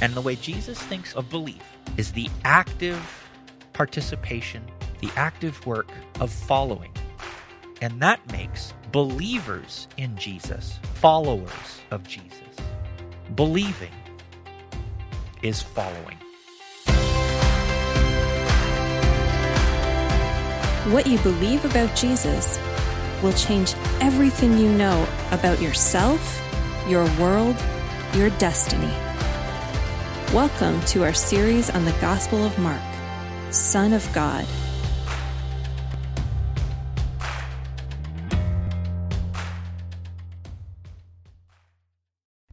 And the way Jesus thinks of belief is the active participation, the active work of following. And that makes believers in Jesus followers of Jesus. Believing is following. What you believe about Jesus will change everything you know about yourself, your world, your destiny. Welcome to our series on the Gospel of Mark, Son of God.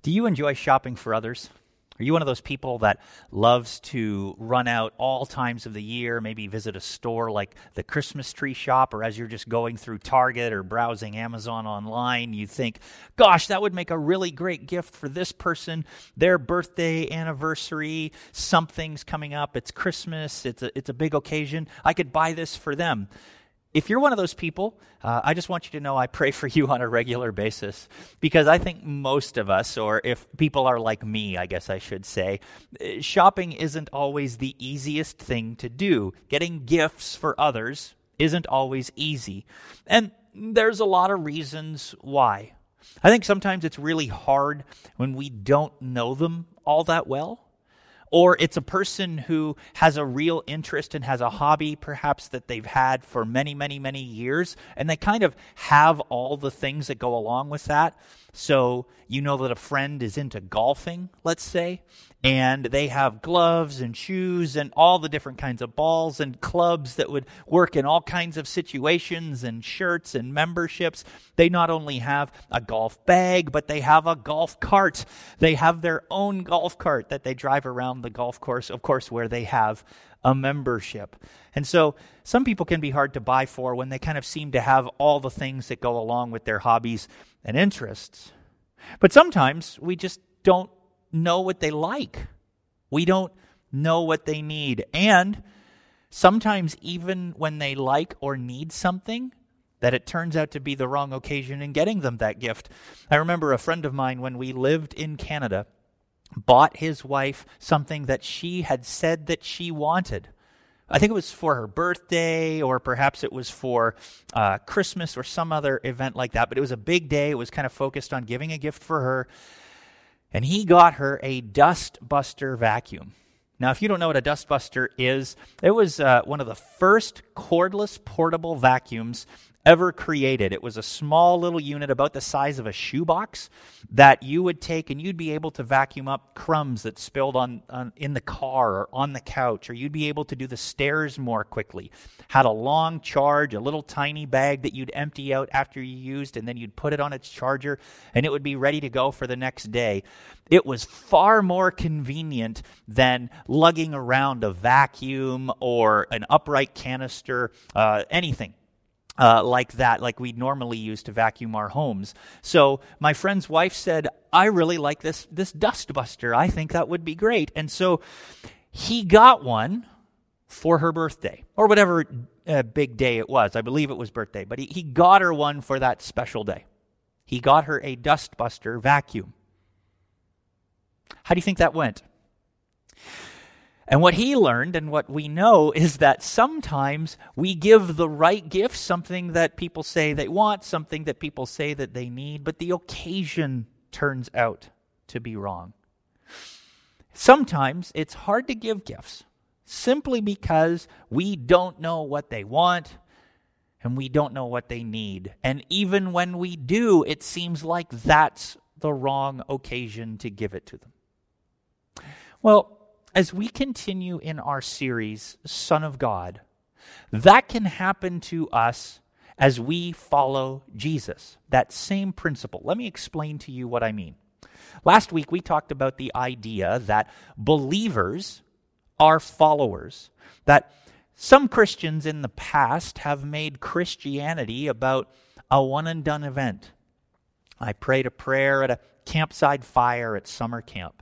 Do you enjoy shopping for others? Are you one of those people that loves to run out all times of the year, maybe visit a store like the Christmas tree shop, or as you're just going through Target or browsing Amazon online, you think, gosh, that would make a really great gift for this person, their birthday, anniversary, something's coming up, it's Christmas, it's a, it's a big occasion, I could buy this for them. If you're one of those people, uh, I just want you to know I pray for you on a regular basis because I think most of us, or if people are like me, I guess I should say, uh, shopping isn't always the easiest thing to do. Getting gifts for others isn't always easy. And there's a lot of reasons why. I think sometimes it's really hard when we don't know them all that well or it's a person who has a real interest and has a hobby perhaps that they've had for many, many, many years, and they kind of have all the things that go along with that. So you know that a friend is into golfing, let's say, and they have gloves and shoes and all the different kinds of balls and clubs that would work in all kinds of situations and shirts and memberships. They not only have a golf bag, but they have a golf cart. They have their own golf cart that they drive around the golf course, of course, where they have a membership. And so some people can be hard to buy for when they kind of seem to have all the things that go along with their hobbies and interests. But sometimes we just don't know what they like. We don't know what they need. And sometimes, even when they like or need something, that it turns out to be the wrong occasion in getting them that gift. I remember a friend of mine when we lived in Canada bought his wife something that she had said that she wanted. I think it was for her birthday, or perhaps it was for uh, Christmas or some other event like that. But it was a big day. It was kind of focused on giving a gift for her. And he got her a Dustbuster vacuum. Now, if you don't know what a Dustbuster is, it was uh, one of the first cordless portable vacuums ever created. It was a small little unit about the size of a shoebox that you would take and you'd be able to vacuum up crumbs that spilled on, on, in the car or on the couch, or you'd be able to do the stairs more quickly. Had a long charge, a little tiny bag that you'd empty out after you used, and then you'd put it on its charger, and it would be ready to go for the next day. It was far more convenient than lugging around a vacuum or an upright canister, uh, anything uh, like that, like we normally use to vacuum our homes. So my friend's wife said, "I really like this this dustbuster. I think that would be great." And so he got one for her birthday or whatever uh, big day it was. I believe it was birthday, but he, he got her one for that special day. He got her a dustbuster vacuum. How do you think that went? And what he learned and what we know is that sometimes we give the right gift, something that people say they want, something that people say that they need, but the occasion turns out to be wrong. Sometimes it's hard to give gifts simply because we don't know what they want and we don't know what they need. And even when we do, it seems like that's the wrong occasion to give it to them. Well, as we continue in our series, Son of God, that can happen to us as we follow Jesus. That same principle. Let me explain to you what I mean. Last week, we talked about the idea that believers are followers, that some Christians in the past have made Christianity about a one and done event. I prayed a prayer at a campsite fire at summer camp.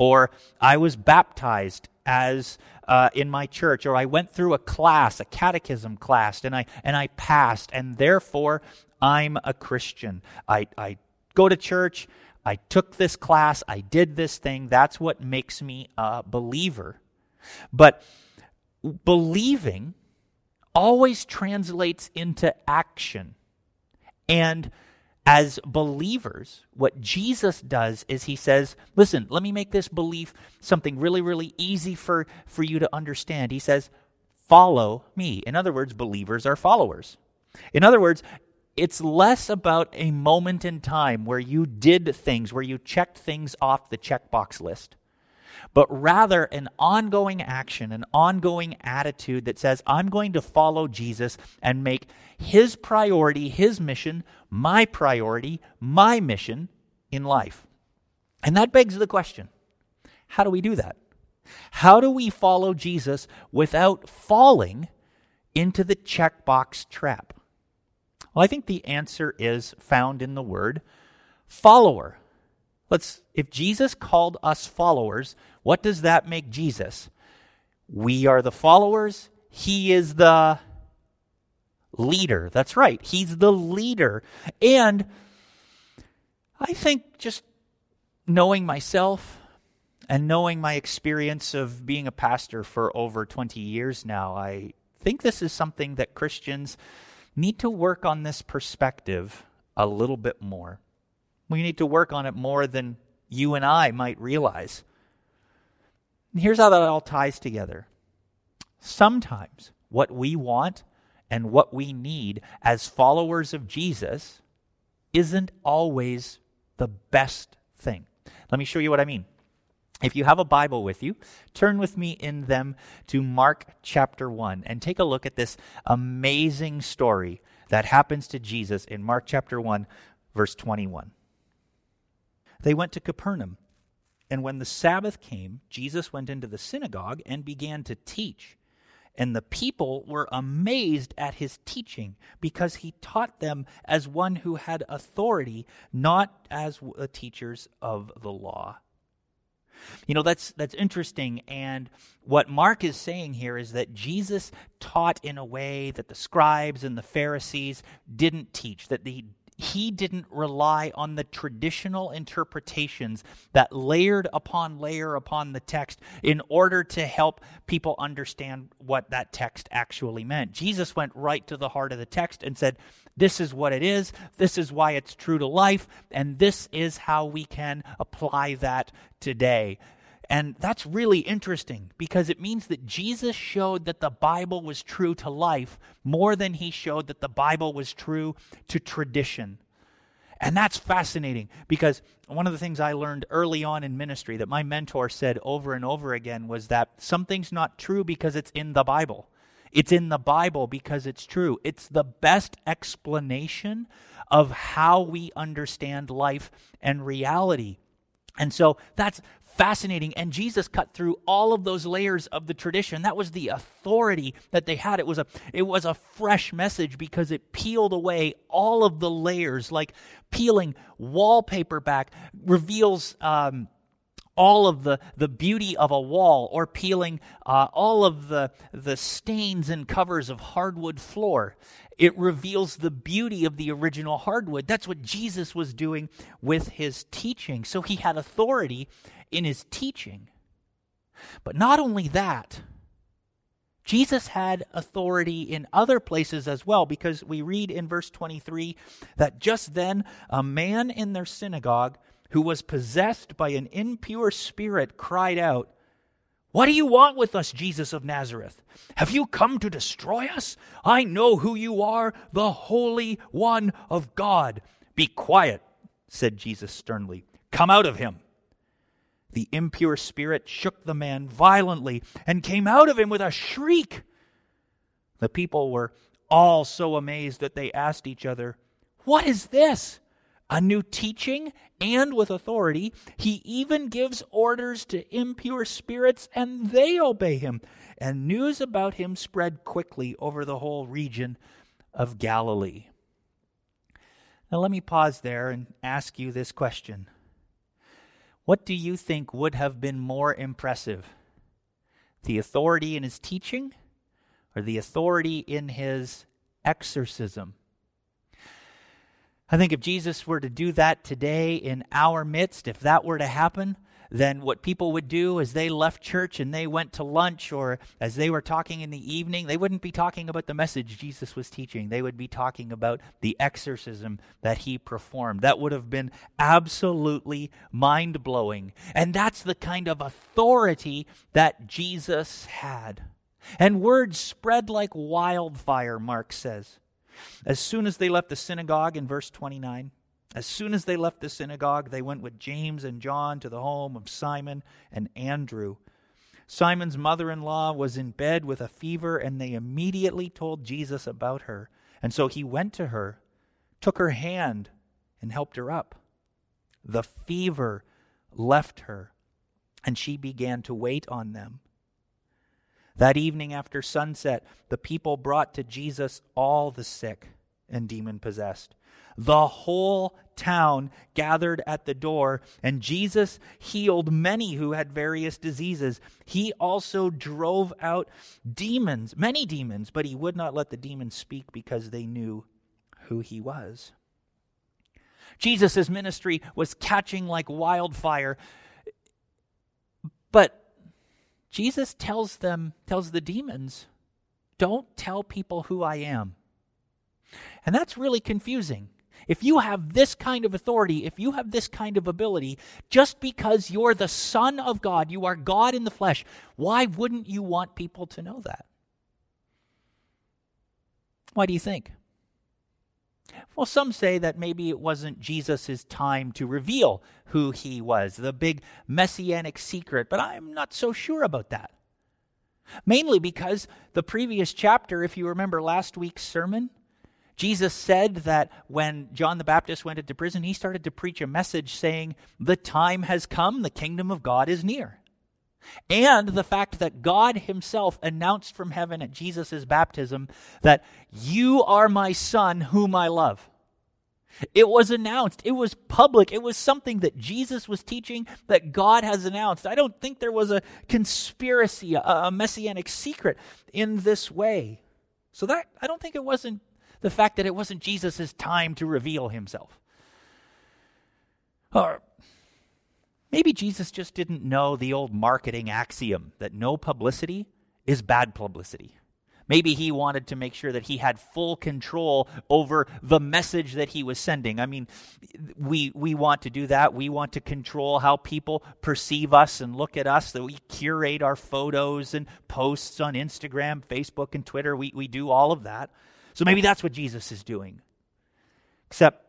Or I was baptized as uh, in my church, or I went through a class, a catechism class, and I and I passed, and therefore I'm a Christian. I, I go to church, I took this class, I did this thing. That's what makes me a believer. But believing always translates into action. And as believers, what Jesus does is he says, Listen, let me make this belief something really, really easy for, for you to understand. He says, Follow me. In other words, believers are followers. In other words, it's less about a moment in time where you did things, where you checked things off the checkbox list but rather an ongoing action, an ongoing attitude that says, I'm going to follow Jesus and make his priority, his mission, my priority, my mission in life. And that begs the question how do we do that? How do we follow Jesus without falling into the checkbox trap? Well, I think the answer is found in the word follower. Let's if Jesus called us followers, what does that make Jesus? We are the followers, he is the leader. That's right. He's the leader. And I think just knowing myself and knowing my experience of being a pastor for over 20 years now, I think this is something that Christians need to work on this perspective a little bit more. We need to work on it more than you and I might realize. And here's how that all ties together. Sometimes what we want and what we need as followers of Jesus isn't always the best thing. Let me show you what I mean. If you have a Bible with you, turn with me in them to Mark chapter 1 and take a look at this amazing story that happens to Jesus in Mark chapter 1, verse 21. They went to Capernaum. And when the Sabbath came, Jesus went into the synagogue and began to teach. And the people were amazed at his teaching because he taught them as one who had authority, not as the uh, teachers of the law. You know, that's, that's interesting. And what Mark is saying here is that Jesus taught in a way that the scribes and the Pharisees didn't teach, that he he didn't rely on the traditional interpretations that layered upon layer upon the text in order to help people understand what that text actually meant. Jesus went right to the heart of the text and said, This is what it is, this is why it's true to life, and this is how we can apply that today. And that's really interesting because it means that Jesus showed that the Bible was true to life more than he showed that the Bible was true to tradition. And that's fascinating because one of the things I learned early on in ministry that my mentor said over and over again was that something's not true because it's in the Bible. It's in the Bible because it's true. It's the best explanation of how we understand life and reality. And so that's fascinating. And Jesus cut through all of those layers of the tradition. That was the authority that they had. It was a it was a fresh message because it peeled away all of the layers, like peeling wallpaper back, reveals um, all of the, the beauty of a wall or peeling uh, all of the, the stains and covers of hardwood floor. It reveals the beauty of the original hardwood. That's what Jesus was doing with his teaching. So he had authority in his teaching. But not only that, Jesus had authority in other places as well, because we read in verse 23 that just then a man in their synagogue who was possessed by an impure spirit cried out, What do you want with us, Jesus of Nazareth? Have you come to destroy us? I know who you are, the Holy One of God. Be quiet, said Jesus sternly. Come out of him. The impure spirit shook the man violently and came out of him with a shriek. The people were all so amazed that they asked each other, What is this? A new teaching and with authority. He even gives orders to impure spirits and they obey him. And news about him spread quickly over the whole region of Galilee. Now, let me pause there and ask you this question. What do you think would have been more impressive? The authority in his teaching or the authority in his exorcism? I think if Jesus were to do that today in our midst, if that were to happen, then what people would do as they left church and they went to lunch or as they were talking in the evening, they wouldn't be talking about the message Jesus was teaching. They would be talking about the exorcism that he performed. That would have been absolutely mind blowing. And that's the kind of authority that Jesus had. And words spread like wildfire, Mark says. As soon as they left the synagogue in verse 29, as soon as they left the synagogue, they went with James and John to the home of Simon and Andrew. Simon's mother in law was in bed with a fever, and they immediately told Jesus about her. And so he went to her, took her hand, and helped her up. The fever left her, and she began to wait on them. That evening after sunset, the people brought to Jesus all the sick and demon possessed. The whole town gathered at the door, and Jesus healed many who had various diseases. He also drove out demons, many demons, but he would not let the demons speak because they knew who he was. Jesus' ministry was catching like wildfire. But Jesus tells them, tells the demons, don't tell people who I am. And that's really confusing. If you have this kind of authority, if you have this kind of ability, just because you're the Son of God, you are God in the flesh, why wouldn't you want people to know that? Why do you think? Well, some say that maybe it wasn't Jesus' time to reveal who he was, the big messianic secret, but I'm not so sure about that. Mainly because the previous chapter, if you remember last week's sermon, Jesus said that when John the Baptist went into prison, he started to preach a message saying, The time has come, the kingdom of God is near. And the fact that God Himself announced from heaven at Jesus' baptism that you are my Son, whom I love. It was announced. It was public. It was something that Jesus was teaching that God has announced. I don't think there was a conspiracy, a, a messianic secret in this way. So that I don't think it wasn't the fact that it wasn't Jesus' time to reveal himself. Or maybe Jesus just didn't know the old marketing axiom that no publicity is bad publicity. Maybe he wanted to make sure that he had full control over the message that he was sending. I mean, we, we want to do that. We want to control how people perceive us and look at us, that we curate our photos and posts on Instagram, Facebook, and Twitter. We, we do all of that. So maybe that's what Jesus is doing. Except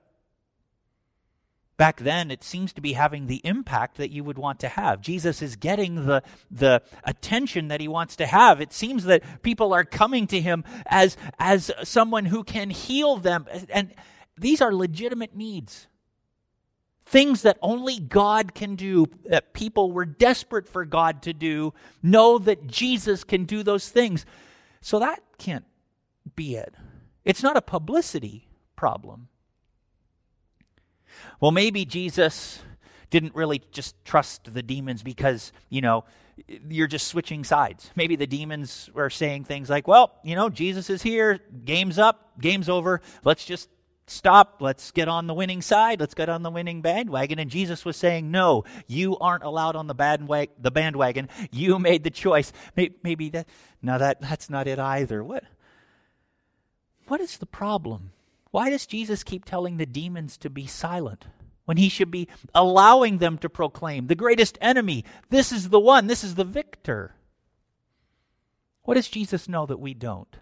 back then it seems to be having the impact that you would want to have. Jesus is getting the, the attention that he wants to have. It seems that people are coming to him as, as someone who can heal them. And these are legitimate needs. Things that only God can do, that people were desperate for God to do, know that Jesus can do those things. So that can't be it. It's not a publicity problem. Well, maybe Jesus didn't really just trust the demons because, you know, you're just switching sides. Maybe the demons were saying things like, well, you know, Jesus is here, game's up, game's over, let's just stop, let's get on the winning side, let's get on the winning bandwagon. And Jesus was saying, no, you aren't allowed on the, bandwag- the bandwagon. You made the choice. Maybe that, no, that, that's not it either. What, what is the problem? Why does Jesus keep telling the demons to be silent when he should be allowing them to proclaim the greatest enemy? This is the one, this is the victor. What does Jesus know that we don't?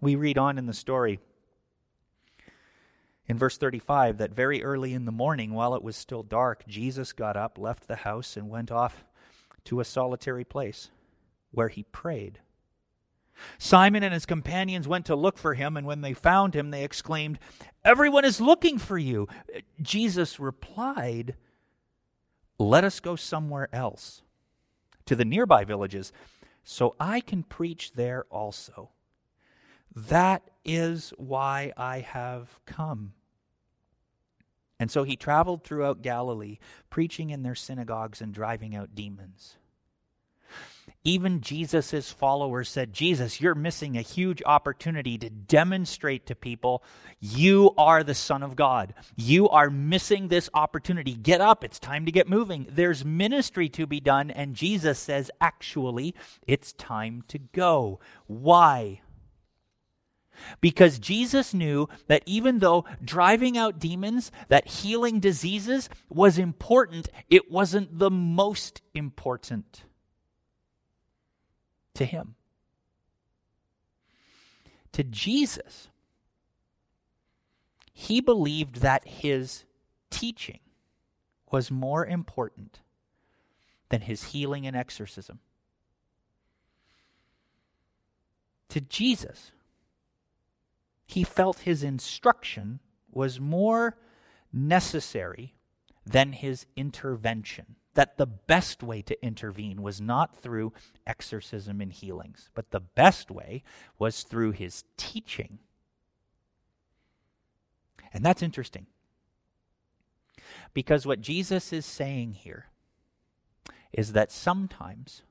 We read on in the story in verse 35 that very early in the morning, while it was still dark, Jesus got up, left the house, and went off to a solitary place where he prayed. Simon and his companions went to look for him, and when they found him, they exclaimed, Everyone is looking for you. Jesus replied, Let us go somewhere else, to the nearby villages, so I can preach there also. That is why I have come. And so he traveled throughout Galilee, preaching in their synagogues and driving out demons. Even Jesus' followers said, Jesus, you're missing a huge opportunity to demonstrate to people you are the Son of God. You are missing this opportunity. Get up. It's time to get moving. There's ministry to be done. And Jesus says, actually, it's time to go. Why? Because Jesus knew that even though driving out demons, that healing diseases was important, it wasn't the most important to him. To Jesus, he believed that his teaching was more important than his healing and exorcism. To Jesus, he felt his instruction was more necessary than his intervention that the best way to intervene was not through exorcism and healings, but the best way was through his teaching. And that's interesting. Because what Jesus is saying here is that sometimes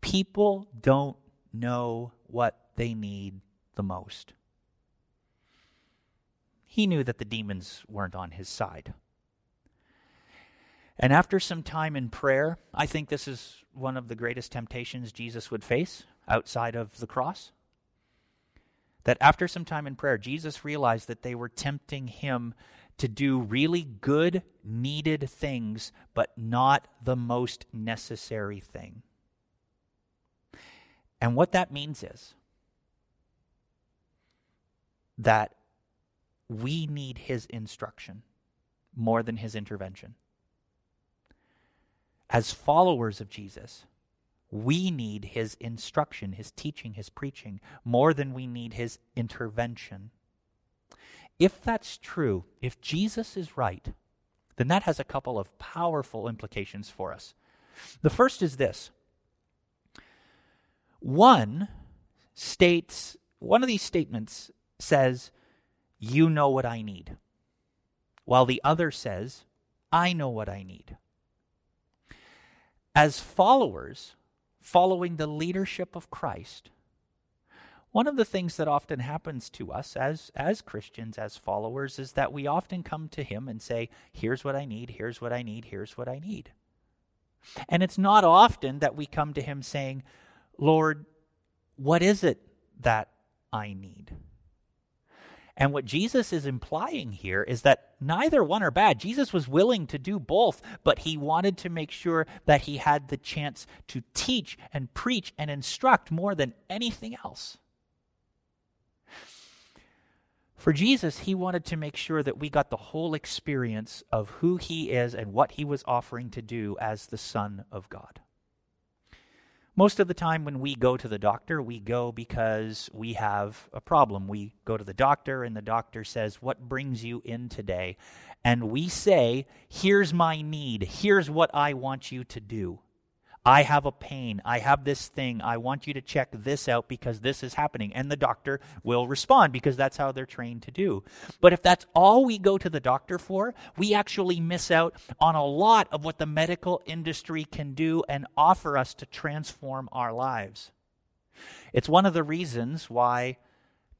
people don't know what they need the most. He knew that the demons weren't on his side. And after some time in prayer, I think this is one of the greatest temptations Jesus would face outside of the cross. That after some time in prayer, Jesus realized that they were tempting him to do really good, needed things, but not the most necessary thing. And what that means is that we need his instruction more than his intervention as followers of Jesus, we need his instruction, his teaching, his preaching, more than we need his intervention. If that's true, if Jesus is right, then that has a couple of powerful implications for us. The first is this one states, one of these statements says, You know what I need, while the other says, I know what I need as followers, following the leadership of Christ, one of the things that often happens to us as, as Christians, as followers, is that we often come to Him and say, Here's what I need, here's what I need, here's what I need. And it's not often that we come to Him saying, Lord, what is it that I need? And what Jesus is implying here is that neither one are bad. Jesus was willing to do both, but he wanted to make sure that he had the chance to teach and preach and instruct more than anything else. For Jesus, he wanted to make sure that we got the whole experience of who he is and what he was offering to do as the Son of God. Most of the time, when we go to the doctor, we go because we have a problem. We go to the doctor, and the doctor says, What brings you in today? And we say, Here's my need. Here's what I want you to do. I have a pain. I have this thing. I want you to check this out because this is happening. And the doctor will respond because that's how they're trained to do. But if that's all we go to the doctor for, we actually miss out on a lot of what the medical industry can do and offer us to transform our lives. It's one of the reasons why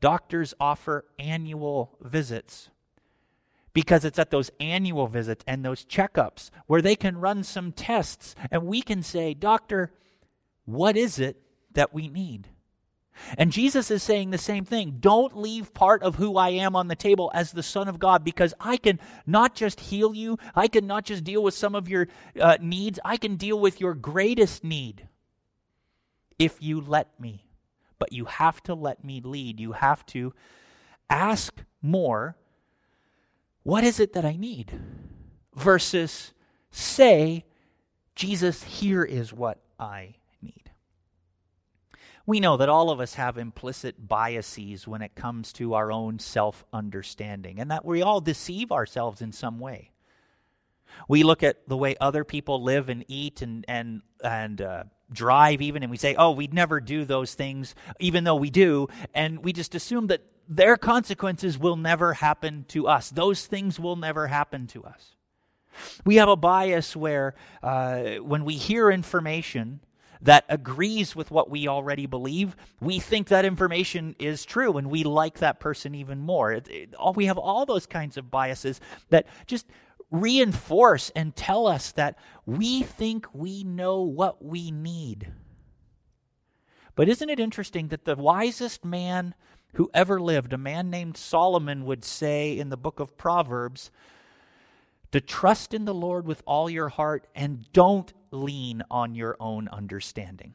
doctors offer annual visits because it's at those annual visits and those checkups where they can run some tests and we can say, Doctor, what is it that we need? And Jesus is saying the same thing. Don't leave part of who I am on the table as the Son of God because I can not just heal you, I can not just deal with some of your uh, needs, I can deal with your greatest need if you let me. But you have to let me lead. You have to ask more what is it that I need? Versus say, Jesus, here is what I need. We know that all of us have implicit biases when it comes to our own self understanding, and that we all deceive ourselves in some way. We look at the way other people live and eat and, and, and uh, drive, even, and we say, oh, we'd never do those things, even though we do. And we just assume that their consequences will never happen to us. Those things will never happen to us. We have a bias where uh, when we hear information that agrees with what we already believe, we think that information is true and we like that person even more. It, it, all, we have all those kinds of biases that just reinforce and tell us that we think we know what we need. But isn't it interesting that the wisest man who ever lived, a man named Solomon, would say in the book of Proverbs to trust in the Lord with all your heart and don't lean on your own understanding.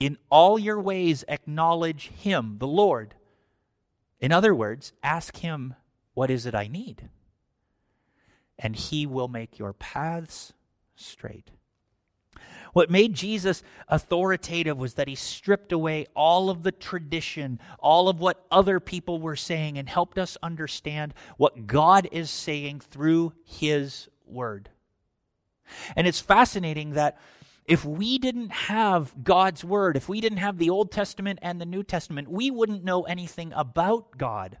In all your ways, acknowledge Him, the Lord. In other words, ask Him, What is it I need? And He will make your paths straight. What made Jesus authoritative was that he stripped away all of the tradition, all of what other people were saying, and helped us understand what God is saying through his word. And it's fascinating that if we didn't have God's word, if we didn't have the Old Testament and the New Testament, we wouldn't know anything about God.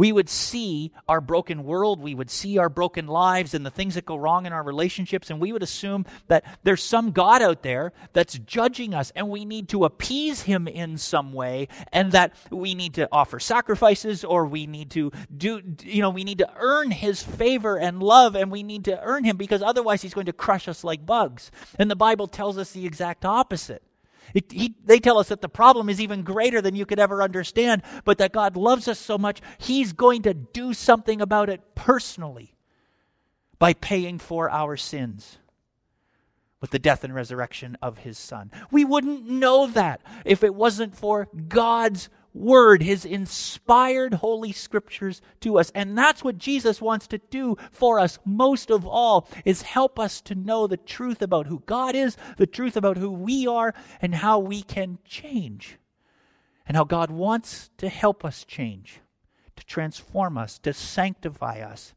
We would see our broken world, we would see our broken lives and the things that go wrong in our relationships, and we would assume that there's some God out there that's judging us, and we need to appease him in some way, and that we need to offer sacrifices, or we need to do, you know, we need to earn his favor and love, and we need to earn him because otherwise he's going to crush us like bugs. And the Bible tells us the exact opposite. It, he, they tell us that the problem is even greater than you could ever understand, but that God loves us so much, He's going to do something about it personally by paying for our sins with the death and resurrection of His Son. We wouldn't know that if it wasn't for God's word, his inspired holy scriptures to us. And that's what Jesus wants to do for us most of all is help us to know the truth about who God is, the truth about who we are and how we can change. And how God wants to help us change, to transform us, to sanctify us,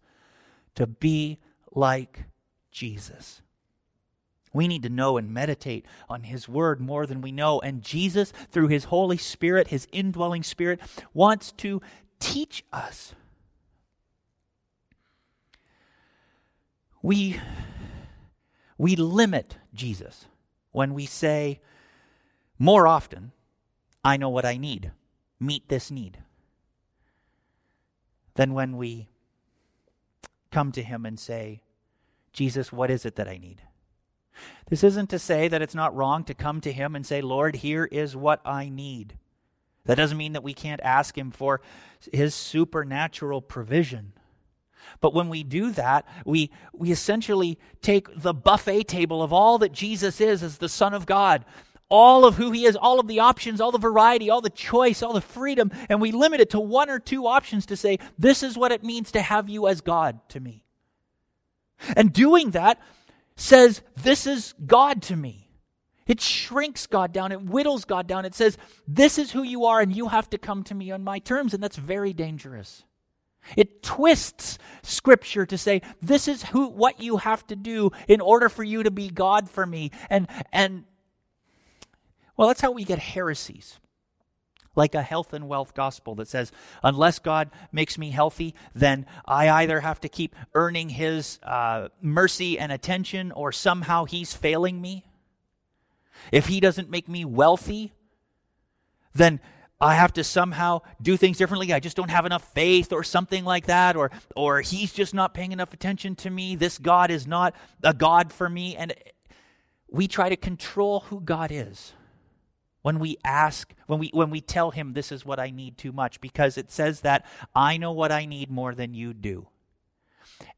to be like Jesus. We need to know and meditate on His Word more than we know. And Jesus, through His Holy Spirit, His indwelling Spirit, wants to teach us. We, we limit Jesus when we say, more often, I know what I need. Meet this need. Than when we come to Him and say, Jesus, what is it that I need? This isn't to say that it's not wrong to come to Him and say, Lord, here is what I need. That doesn't mean that we can't ask Him for His supernatural provision. But when we do that, we, we essentially take the buffet table of all that Jesus is as the Son of God, all of who He is, all of the options, all the variety, all the choice, all the freedom, and we limit it to one or two options to say, This is what it means to have you as God to me. And doing that says, This is God to me. It shrinks God down, it whittles God down. It says, This is who you are, and you have to come to me on my terms. And that's very dangerous. It twists scripture to say, This is who what you have to do in order for you to be God for me. And and well, that's how we get heresies like a health and wealth gospel that says, unless God makes me healthy, then I either have to keep earning His uh, mercy and attention or somehow He's failing me. If He doesn't make me wealthy, then I have to somehow do things differently. I just don't have enough faith or something like that, or, or He's just not paying enough attention to me. This God is not a God for me. And we try to control who God is when we ask, when we, when we tell him this is what I need too much, because it says that I know what I need more than you do.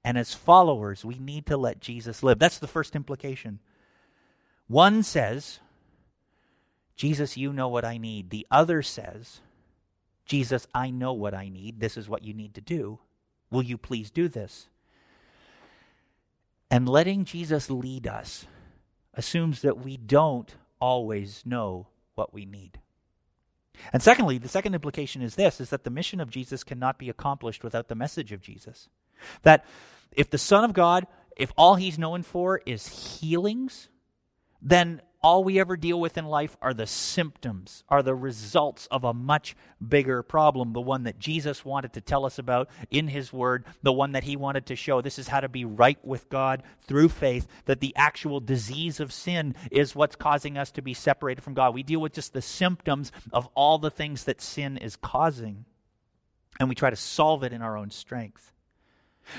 And as followers, we need to let Jesus live. That's the first implication. One says, Jesus, you know what I need. The other says, Jesus, I know what I need. This is what you need to do. Will you please do this? And letting Jesus lead us assumes that we don't always know what we need. And secondly, the second implication is this is that the mission of Jesus cannot be accomplished without the message of Jesus. That if the Son of God, if all he's known for is healings, then all we ever deal with in life are the symptoms, are the results of a much bigger problem, the one that Jesus wanted to tell us about in His Word, the one that He wanted to show. This is how to be right with God through faith, that the actual disease of sin is what's causing us to be separated from God. We deal with just the symptoms of all the things that sin is causing, and we try to solve it in our own strength.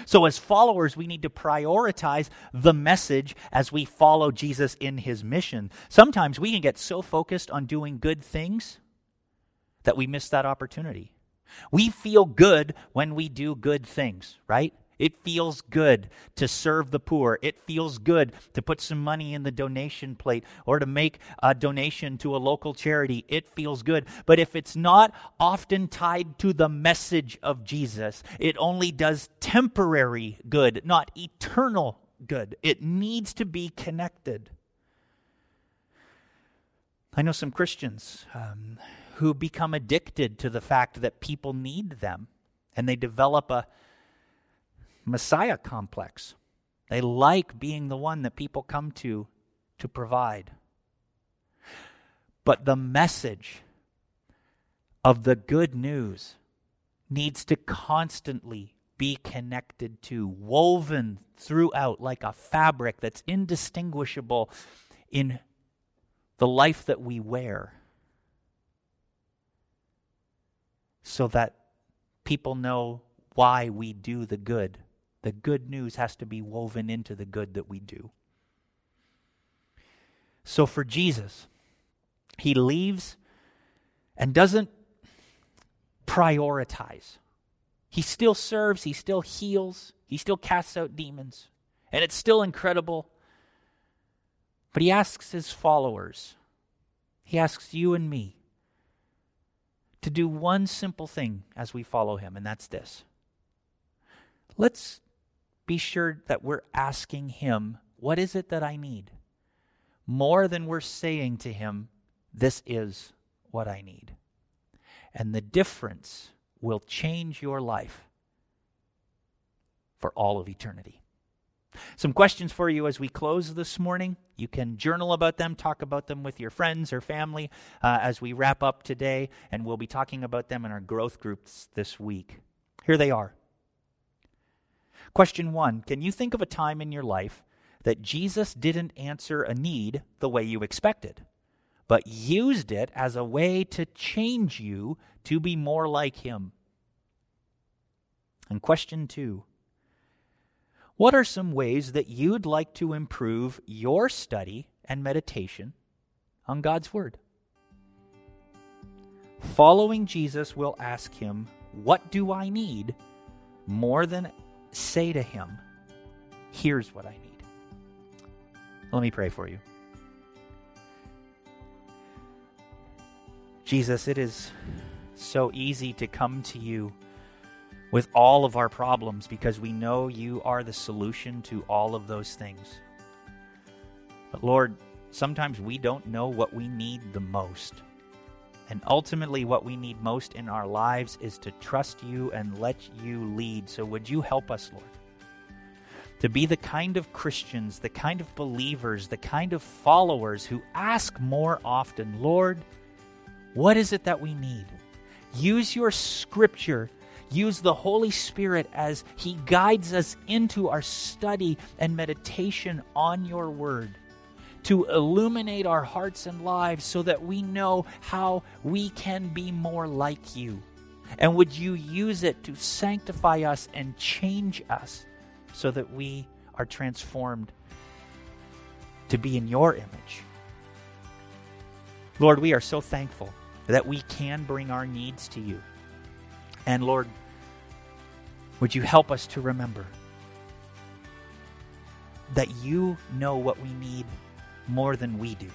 So, as followers, we need to prioritize the message as we follow Jesus in his mission. Sometimes we can get so focused on doing good things that we miss that opportunity. We feel good when we do good things, right? It feels good to serve the poor. It feels good to put some money in the donation plate or to make a donation to a local charity. It feels good. But if it's not often tied to the message of Jesus, it only does temporary good, not eternal good. It needs to be connected. I know some Christians um, who become addicted to the fact that people need them and they develop a Messiah complex. They like being the one that people come to to provide. But the message of the good news needs to constantly be connected to, woven throughout like a fabric that's indistinguishable in the life that we wear, so that people know why we do the good the good news has to be woven into the good that we do. So for Jesus, he leaves and doesn't prioritize. He still serves, he still heals, he still casts out demons, and it's still incredible. But he asks his followers, he asks you and me to do one simple thing as we follow him, and that's this. Let's be sure that we're asking Him, What is it that I need? More than we're saying to Him, This is what I need. And the difference will change your life for all of eternity. Some questions for you as we close this morning. You can journal about them, talk about them with your friends or family uh, as we wrap up today, and we'll be talking about them in our growth groups this week. Here they are. Question one Can you think of a time in your life that Jesus didn't answer a need the way you expected, but used it as a way to change you to be more like Him? And question two What are some ways that you'd like to improve your study and meditation on God's Word? Following Jesus will ask Him, What do I need? more than say to him, Here's what I need. Let me pray for you. Jesus, it is so easy to come to you with all of our problems because we know you are the solution to all of those things. But Lord, sometimes we don't know what we need the most. And ultimately, what we need most in our lives is to trust you and let you lead. So, would you help us, Lord? To be the kind of Christians, the kind of believers, the kind of followers who ask more often, Lord, what is it that we need? Use your scripture, use the Holy Spirit as He guides us into our study and meditation on your word to illuminate our hearts and lives so that we know how we can be more like you. And would you use it to sanctify us and change us so that we are transformed to be in your image? Lord, we are so thankful that we can bring our needs to you. And Lord, would you help us to remember that you know what we need more than we do.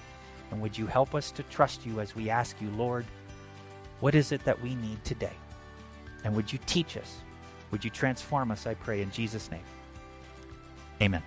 And would you help us to trust you as we ask you, Lord, what is it that we need today? And would you teach us? Would you transform us, I pray, in Jesus' name? Amen.